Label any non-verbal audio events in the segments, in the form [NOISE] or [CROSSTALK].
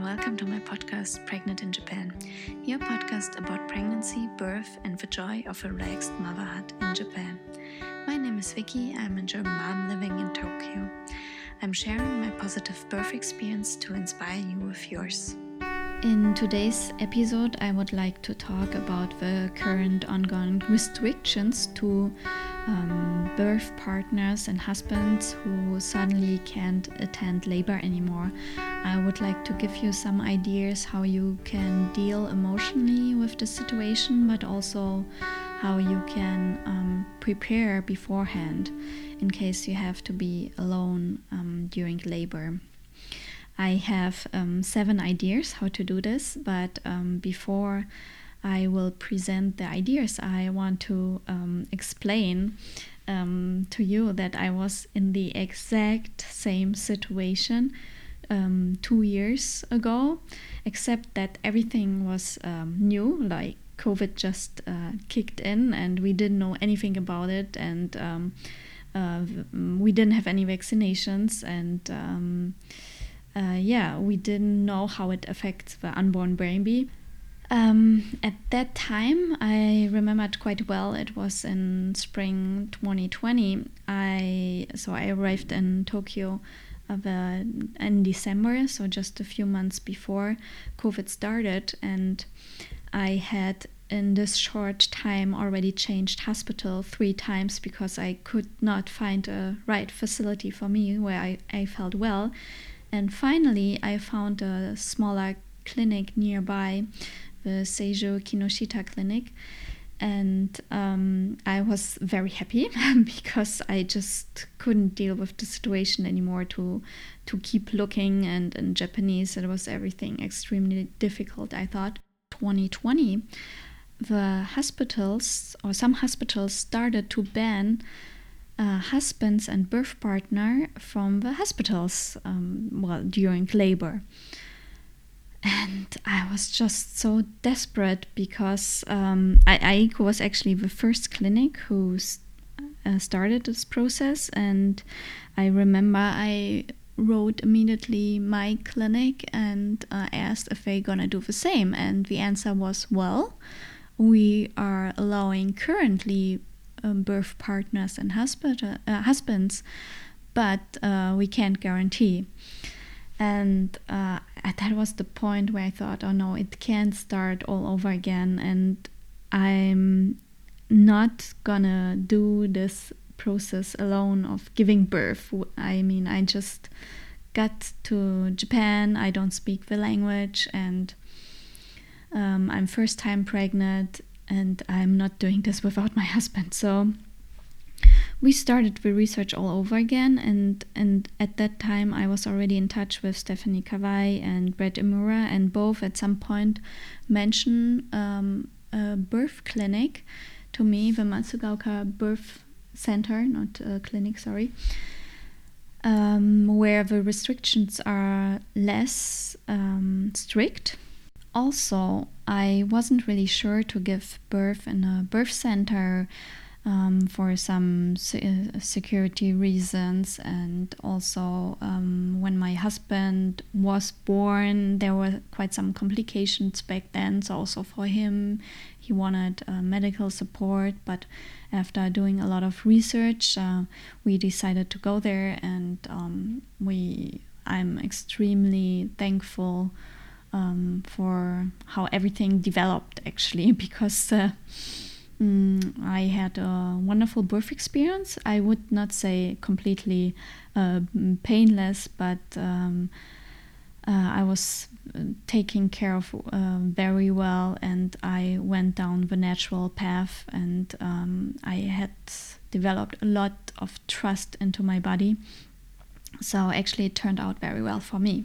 and welcome to my podcast Pregnant in Japan, your podcast about pregnancy, birth, and the joy of a relaxed motherhood in Japan. My name is Vicky, I'm a German mom living in Tokyo. I'm sharing my positive birth experience to inspire you with yours. In today's episode, I would like to talk about the current ongoing restrictions to um, birth partners and husbands who suddenly can't attend labor anymore. I would like to give you some ideas how you can deal emotionally with the situation, but also how you can um, prepare beforehand in case you have to be alone um, during labor. I have um, seven ideas how to do this, but um, before I will present the ideas, I want to um, explain um, to you that I was in the exact same situation um, two years ago, except that everything was um, new, like COVID just uh, kicked in and we didn't know anything about it, and uh, we didn't have any vaccinations, and uh, yeah, we didn't know how it affects the unborn baby. Um, at that time, I remembered quite well. It was in spring 2020. I so I arrived in Tokyo uh, in December, so just a few months before COVID started, and I had in this short time already changed hospital three times because I could not find a right facility for me where I, I felt well. And finally, I found a smaller clinic nearby, the Seijo Kinoshita Clinic. And um, I was very happy [LAUGHS] because I just couldn't deal with the situation anymore to to keep looking. And in Japanese, it was everything extremely difficult. I thought 2020, the hospitals or some hospitals started to ban uh, husbands and birth partner from the hospitals um, well during labor. And I was just so desperate because um, I, Aiiku was actually the first clinic who uh, started this process, and I remember I wrote immediately my clinic and uh, asked if they're gonna do the same, and the answer was well, we are allowing currently um, birth partners and husband, uh, husbands, but uh, we can't guarantee. And uh, that was the point where I thought, oh no, it can't start all over again. And I'm not gonna do this process alone of giving birth. I mean, I just got to Japan, I don't speak the language, and um, I'm first time pregnant and I'm not doing this without my husband. So we started the research all over again, and and at that time I was already in touch with Stephanie Kawai and Brett Imura, and both at some point mention um, a birth clinic to me, the Matsugaoka Birth Center, not a clinic, sorry. Um, where the restrictions are less um, strict also, I wasn't really sure to give birth in a birth center um, for some se- security reasons, and also um, when my husband was born, there were quite some complications back then. So, also for him, he wanted uh, medical support, but after doing a lot of research, uh, we decided to go there, and um, we I'm extremely thankful um, for how everything developed actually [LAUGHS] because uh, mm, I had a wonderful birth experience. I would not say completely uh, painless, but um, uh, I was uh, taken care of uh, very well, and I went down the natural path, and um, I had developed a lot of trust into my body. So actually, it turned out very well for me.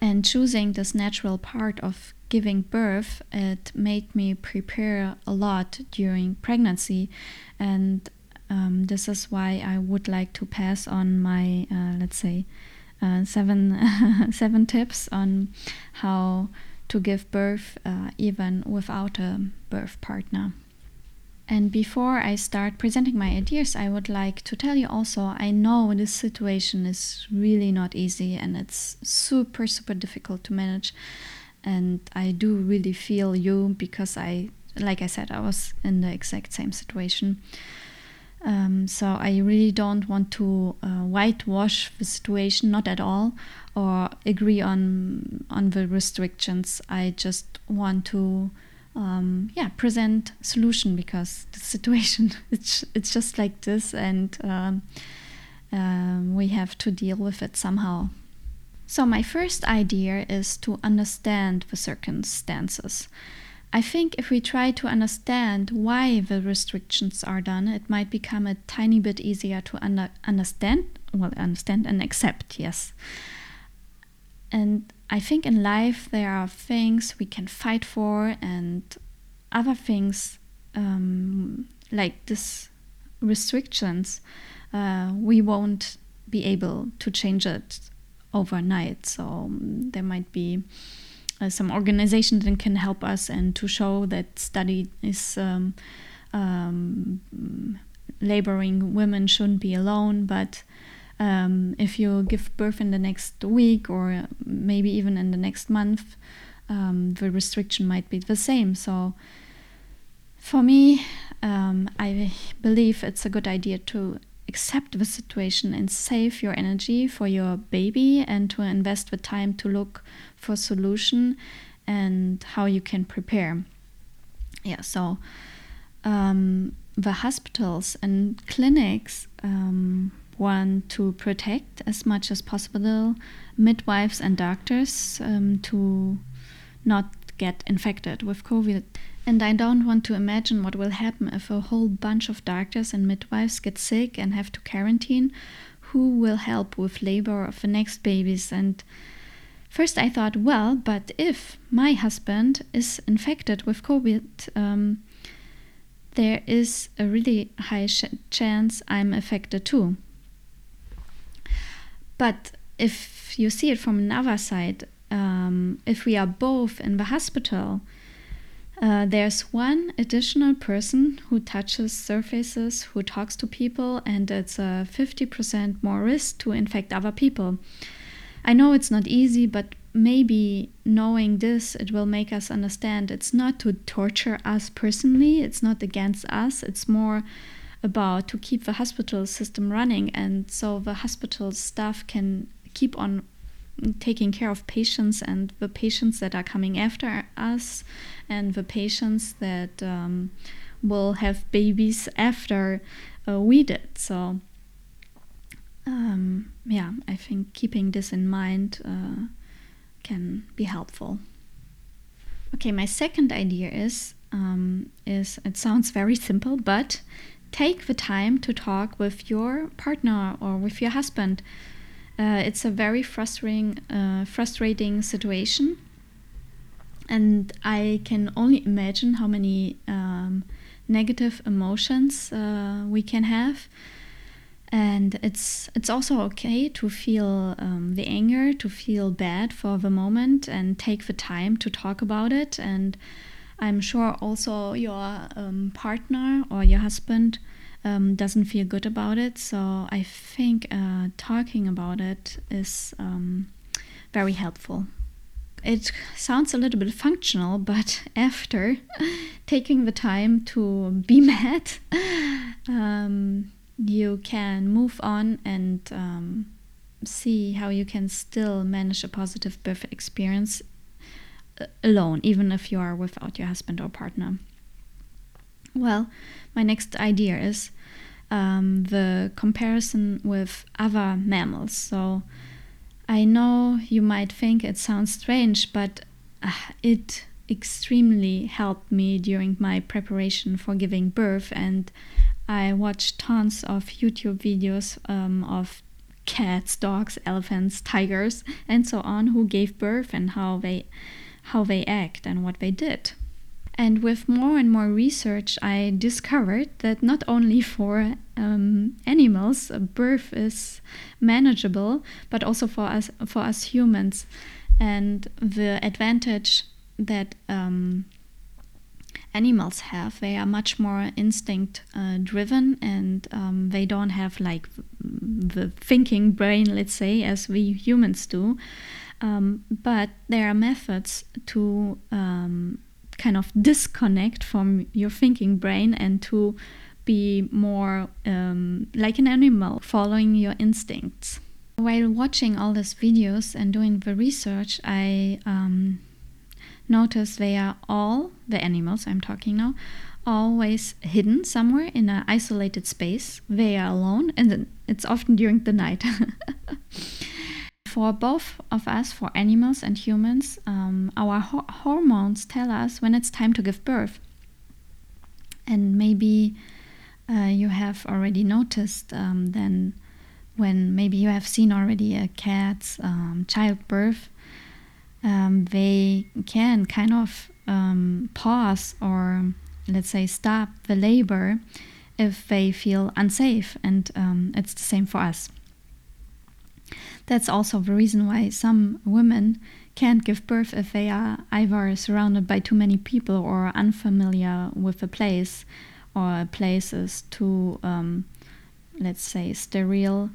And choosing this natural part of giving birth, it made me prepare a lot during pregnancy. And um, this is why I would like to pass on my, uh, let's say, uh, seven, [LAUGHS] seven tips on how to give birth uh, even without a birth partner. And before I start presenting my ideas, I would like to tell you also I know this situation is really not easy and it's super, super difficult to manage. And I do really feel you because I, like I said, I was in the exact same situation. Um, so I really don't want to uh, whitewash the situation, not at all, or agree on on the restrictions. I just want to, um, yeah, present solution because the situation [LAUGHS] it's it's just like this, and um, um, we have to deal with it somehow. So my first idea is to understand the circumstances. I think if we try to understand why the restrictions are done, it might become a tiny bit easier to under, understand, well, understand and accept, yes. And I think in life there are things we can fight for and other things um, like this restrictions, uh, we won't be able to change it overnight. So um, there might be uh, some organizations that can help us and to show that study is um, um, laboring women shouldn't be alone but um, if you give birth in the next week or maybe even in the next month um, the restriction might be the same. So for me um, i believe it's a good idea to accept the situation and save your energy for your baby and to invest the time to look for solution and how you can prepare. Yeah so um, the hospitals and clinics um, want to protect as much as possible midwives and doctors um, to not get infected with covid and I don't want to imagine what will happen if a whole bunch of doctors and midwives get sick and have to quarantine. Who will help with labor of the next babies? And first I thought, well, but if my husband is infected with COVID, um, there is a really high chance I'm affected too. But if you see it from another side, um, if we are both in the hospital, uh, there's one additional person who touches surfaces, who talks to people, and it's a 50% more risk to infect other people. I know it's not easy, but maybe knowing this, it will make us understand it's not to torture us personally, it's not against us, it's more about to keep the hospital system running, and so the hospital staff can keep on taking care of patients and the patients that are coming after us and the patients that um, will have babies after uh, we did. So, um, yeah, I think keeping this in mind uh, can be helpful. Okay, my second idea is um, is it sounds very simple, but take the time to talk with your partner or with your husband uh, it's a very frustrating, uh, frustrating situation, and I can only imagine how many um, negative emotions uh, we can have. And it's it's also okay to feel um, the anger, to feel bad for the moment, and take the time to talk about it. And I'm sure also your um, partner or your husband um, doesn't feel good about it. So I think uh, talking about it is um, very helpful. It sounds a little bit functional, but [LAUGHS] after [LAUGHS] taking the time to be [LAUGHS] mad, um, you can move on and um, see how you can still manage a positive birth experience alone, even if you are without your husband or partner. Well, my next idea is um, the comparison with other mammals. So I know you might think it sounds strange, but uh, it extremely helped me during my preparation for giving birth. And I watched tons of YouTube videos um, of cats, dogs, elephants, tigers, and so on who gave birth and how they how they act and what they did. And with more and more research, I discovered that not only for um, animals, birth is manageable, but also for us for us humans. And the advantage that um, animals have. They are much more instinct uh, driven and um, they don't have like the thinking brain, let's say, as we humans do. Um, but there are methods to um, kind of disconnect from your thinking brain and to be more um, like an animal, following your instincts. While watching all these videos and doing the research, I um, noticed they are all, the animals I'm talking now, always hidden somewhere in an isolated space. They are alone, and it's often during the night. [LAUGHS] for both of us, for animals and humans, um, our ho- hormones tell us when it's time to give birth. And maybe uh, you have already noticed um, then when maybe you have seen already a cat's um, childbirth, um, they can kind of um, pause or let's say stop the labor if they feel unsafe, and um, it's the same for us. That's also the reason why some women can't give birth if they are either surrounded by too many people or unfamiliar with a place or places too, um, let's say, sterile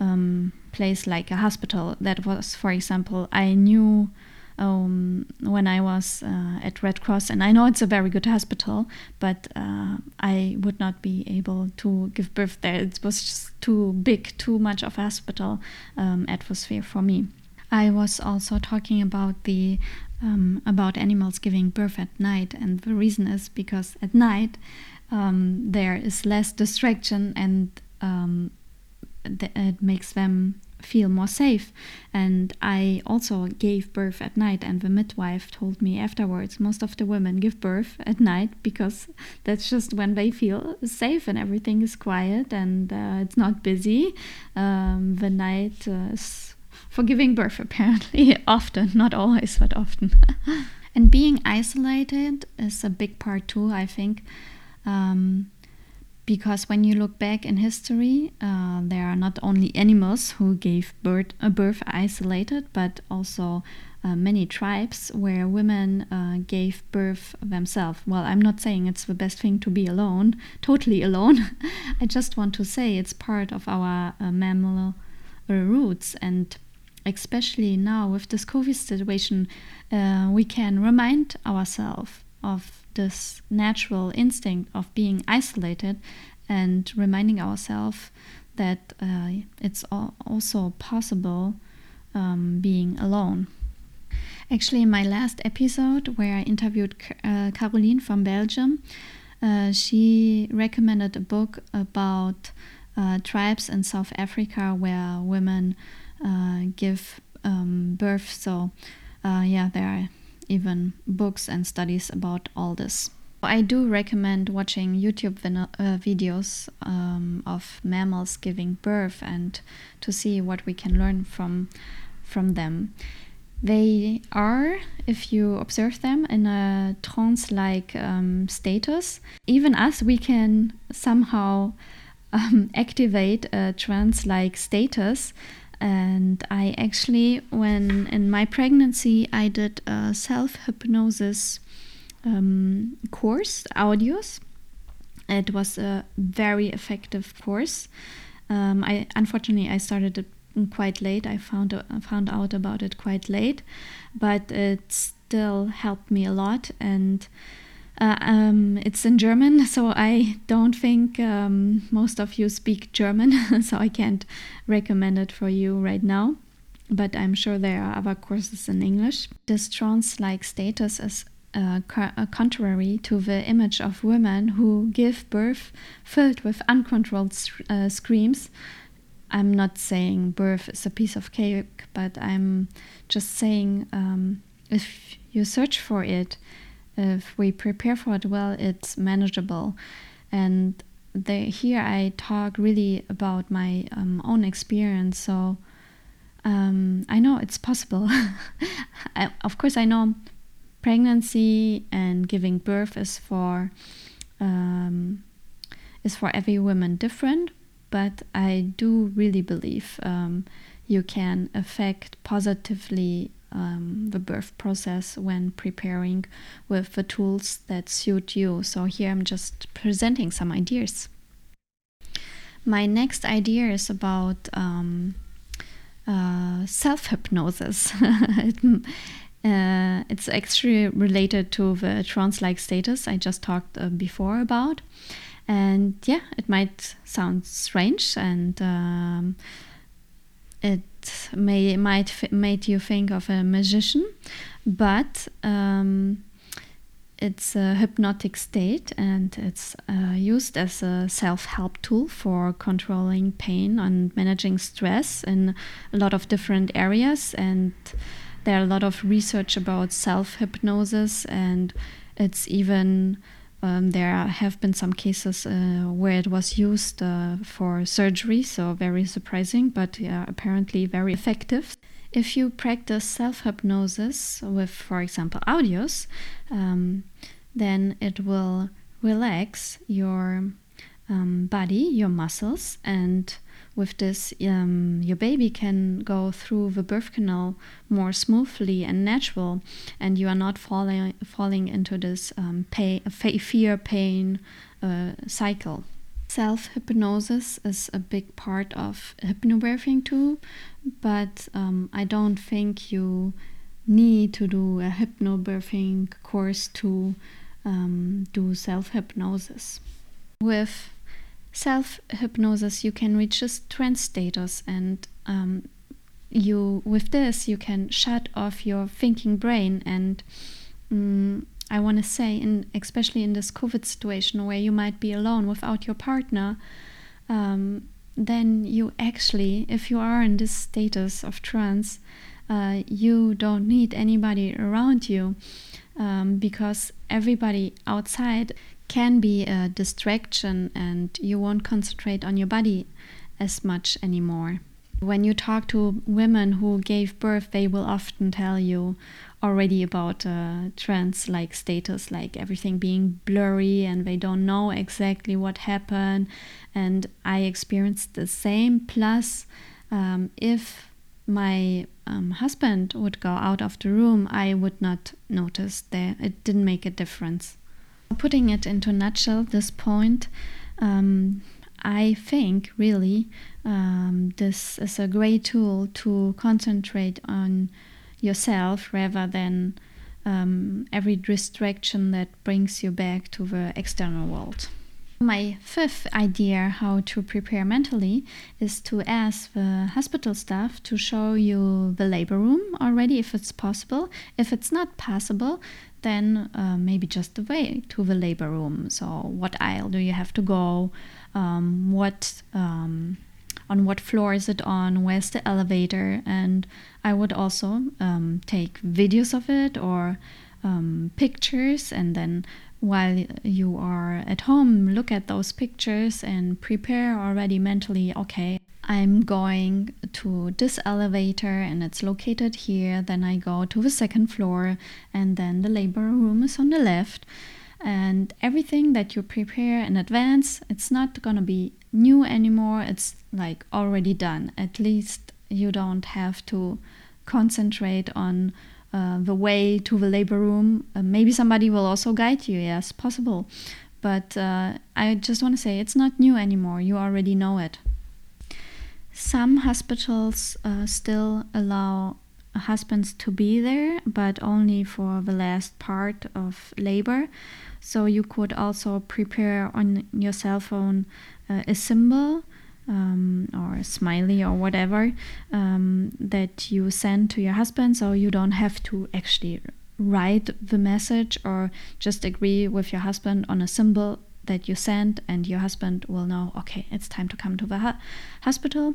um, place like a hospital. That was, for example, I knew um, when I was uh, at Red Cross, and I know it's a very good hospital, but uh, I would not be able to give birth there. It was just too big, too much of a hospital um, atmosphere for me. I was also talking about the um, about animals giving birth at night, and the reason is because at night um, there is less distraction and um, it makes them feel more safe. And I also gave birth at night, and the midwife told me afterwards most of the women give birth at night because [LAUGHS] that's just when they feel safe and everything is quiet and uh, it's not busy. Um, the night is for giving birth, [LAUGHS] apparently, often, not always, but often. [LAUGHS] and being isolated is a big part too, I think. Um, because when you look back in history, uh, there are not only animals who gave birth, a birth isolated, but also uh, many tribes where women uh, gave birth themselves. Well, I'm not saying it's the best thing to be alone, totally alone. [LAUGHS] I just want to say it's part of our uh, mammal uh, roots, and especially now with this COVID situation, uh, we can remind ourselves of this natural instinct of being isolated and reminding ourselves that uh, it's also possible um, being alone. Actually, in my last episode, where I interviewed uh, Caroline from Belgium, uh, she recommended a book about uh, tribes in South Africa where women uh, give um, birth. So, uh, yeah, there are even books and studies about all this. I do recommend watching YouTube uh, videos um, of mammals giving birth and to see what we can learn from from them. They are, if you observe them, in a trance-like um, status. Even us, we can somehow um, [LAUGHS] activate a trance-like status and I actually, when in my pregnancy, I did a self hypnosis um, course, audios. It was a very effective course. Um, I unfortunately I started it quite late. I found uh, found out about it quite late, but it still helped me a lot and uh, um, it's in German, [LAUGHS] so I don't think um, most of you speak German, [LAUGHS] so I can't recommend it for you right now. But I'm sure there are other courses in English. This trance like status is uh, uh, contrary to the image of women who give birth filled with uncontrolled uh, screams. I'm not saying birth is a piece of cake, but I'm just saying um, if you search for it, if we prepare for it well, it's manageable. And the, here I talk really about my um, own experience. So um, I know it's possible. [LAUGHS] I, of course, I know pregnancy and giving birth is for um, is for every woman different. But I do really believe um, you can affect positively um, the birth process when preparing with the tools that suit you. So here I'm just presenting some ideas. My next idea is about um, uh, self hypnosis. [LAUGHS] uh, it's actually related to the trance like status I just talked uh, before about. And yeah, it might sound strange and um, it may might f- made you think of a magician, but um, it's a hypnotic state and it's uh, used as a self help tool for controlling pain and managing stress in a lot of different areas. And there are a lot of research about self hypnosis, and it's even um, there have been some cases uh, where it was used uh, for surgery, so very surprising, but apparently very effective. If you practice self hypnosis with, for example, audios, um, then it will relax your um, body, your muscles, and with this, um, your baby can go through the birth canal more smoothly and natural, and you are not falling falling into this um, pay, fear pain uh, cycle. Self hypnosis is a big part of hypnobirthing too, but um, I don't think you need to do a hypnobirthing course to um, do self hypnosis. With self hypnosis, you can reach a trance status, and um, you with this you can shut off your thinking brain and um, I want to say, in especially in this COVID situation where you might be alone without your partner, um, then you actually, if you are in this status of trance, uh, you don't need anybody around you um, because everybody outside can be a distraction and you won't concentrate on your body as much anymore. When you talk to women who gave birth, they will often tell you already about uh, trance like status, like everything being blurry and they don't know exactly what happened. And I experienced the same. Plus, um, if my um, husband would go out of the room, I would not notice that it didn't make a difference. Putting it into a nutshell, this point, um, I think really um, this is a great tool to concentrate on yourself rather than um, every distraction that brings you back to the external world. My fifth idea how to prepare mentally is to ask the hospital staff to show you the labor room already if it's possible. If it's not possible, then uh, maybe just the way to the labor room. So, what aisle do you have to go? Um, what um, on what floor is it on? Where's the elevator? And I would also um, take videos of it or um, pictures and then while you are at home, look at those pictures and prepare already mentally okay, I'm going to this elevator and it's located here. Then I go to the second floor, and then the labor room is on the left. And everything that you prepare in advance, it's not gonna be new anymore. It's like already done. At least you don't have to concentrate on uh, the way to the labor room. Uh, maybe somebody will also guide you, yes, possible. But uh, I just want to say it's not new anymore. You already know it. Some hospitals uh, still allow husbands to be there, but only for the last part of labor. So you could also prepare on your cell phone uh, a symbol um, or smiley or whatever um, that you send to your husband so you don't have to actually write the message or just agree with your husband on a symbol that you send and your husband will know okay it's time to come to the hospital.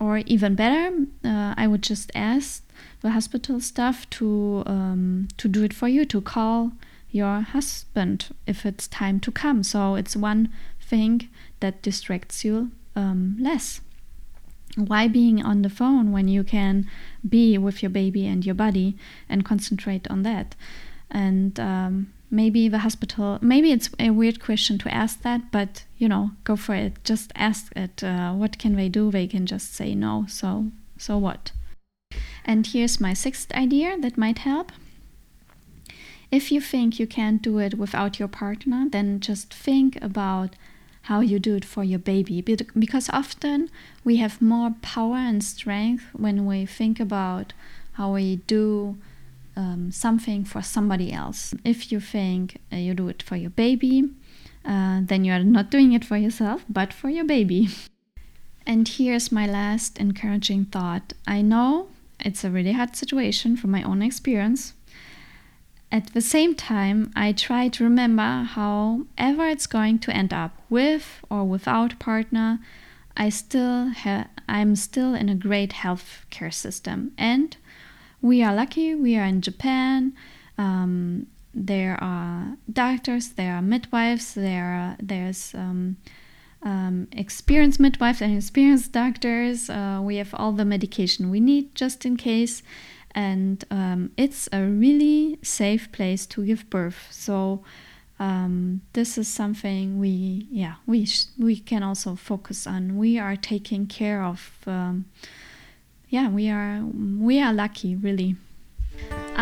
Or even better uh, i would just ask the hospital staff to um, to do it for you to call your husband if it's time to come. So it's one thing that distracts you um, less. Why being on the phone when you can be with your baby and your body and concentrate on that? And um, maybe the hospital, maybe it's a weird question to ask that, but you know, go for it. Just ask it. Uh, what can they do? They can just say no. So, so what? And here's my sixth idea that might help. If you think you can't do it without your partner, then just think about how you do it for your baby. Because often we have more power and strength when we think about how we do um, something for somebody else. If you think uh, you do it for your baby, uh, then you are not doing it for yourself, but for your baby. and here's my last encouraging thought. I know it's a really hard situation from my own experience. At the same time, I try to remember however it's going to end up, with or without partner, I still ha- I'm still in a great health care system, and we are lucky. We are in Japan. Um, there are doctors, there are midwives, there are, there's um, um, experienced midwives and experienced doctors. Uh, we have all the medication we need just in case, and um, it's a really safe place to give birth. So um, this is something we, yeah, we we can also focus on. We are taking care of. Um, yeah, we are we are lucky, really.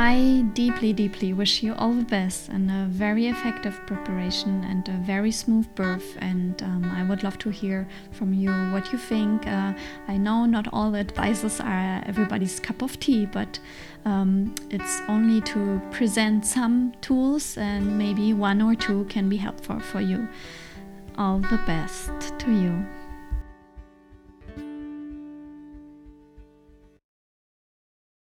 I deeply, deeply wish you all the best and a very effective preparation and a very smooth birth. And um, I would love to hear from you what you think. Uh, I know not all advices are everybody's cup of tea, but um, it's only to present some tools, and maybe one or two can be helpful for you. All the best to you.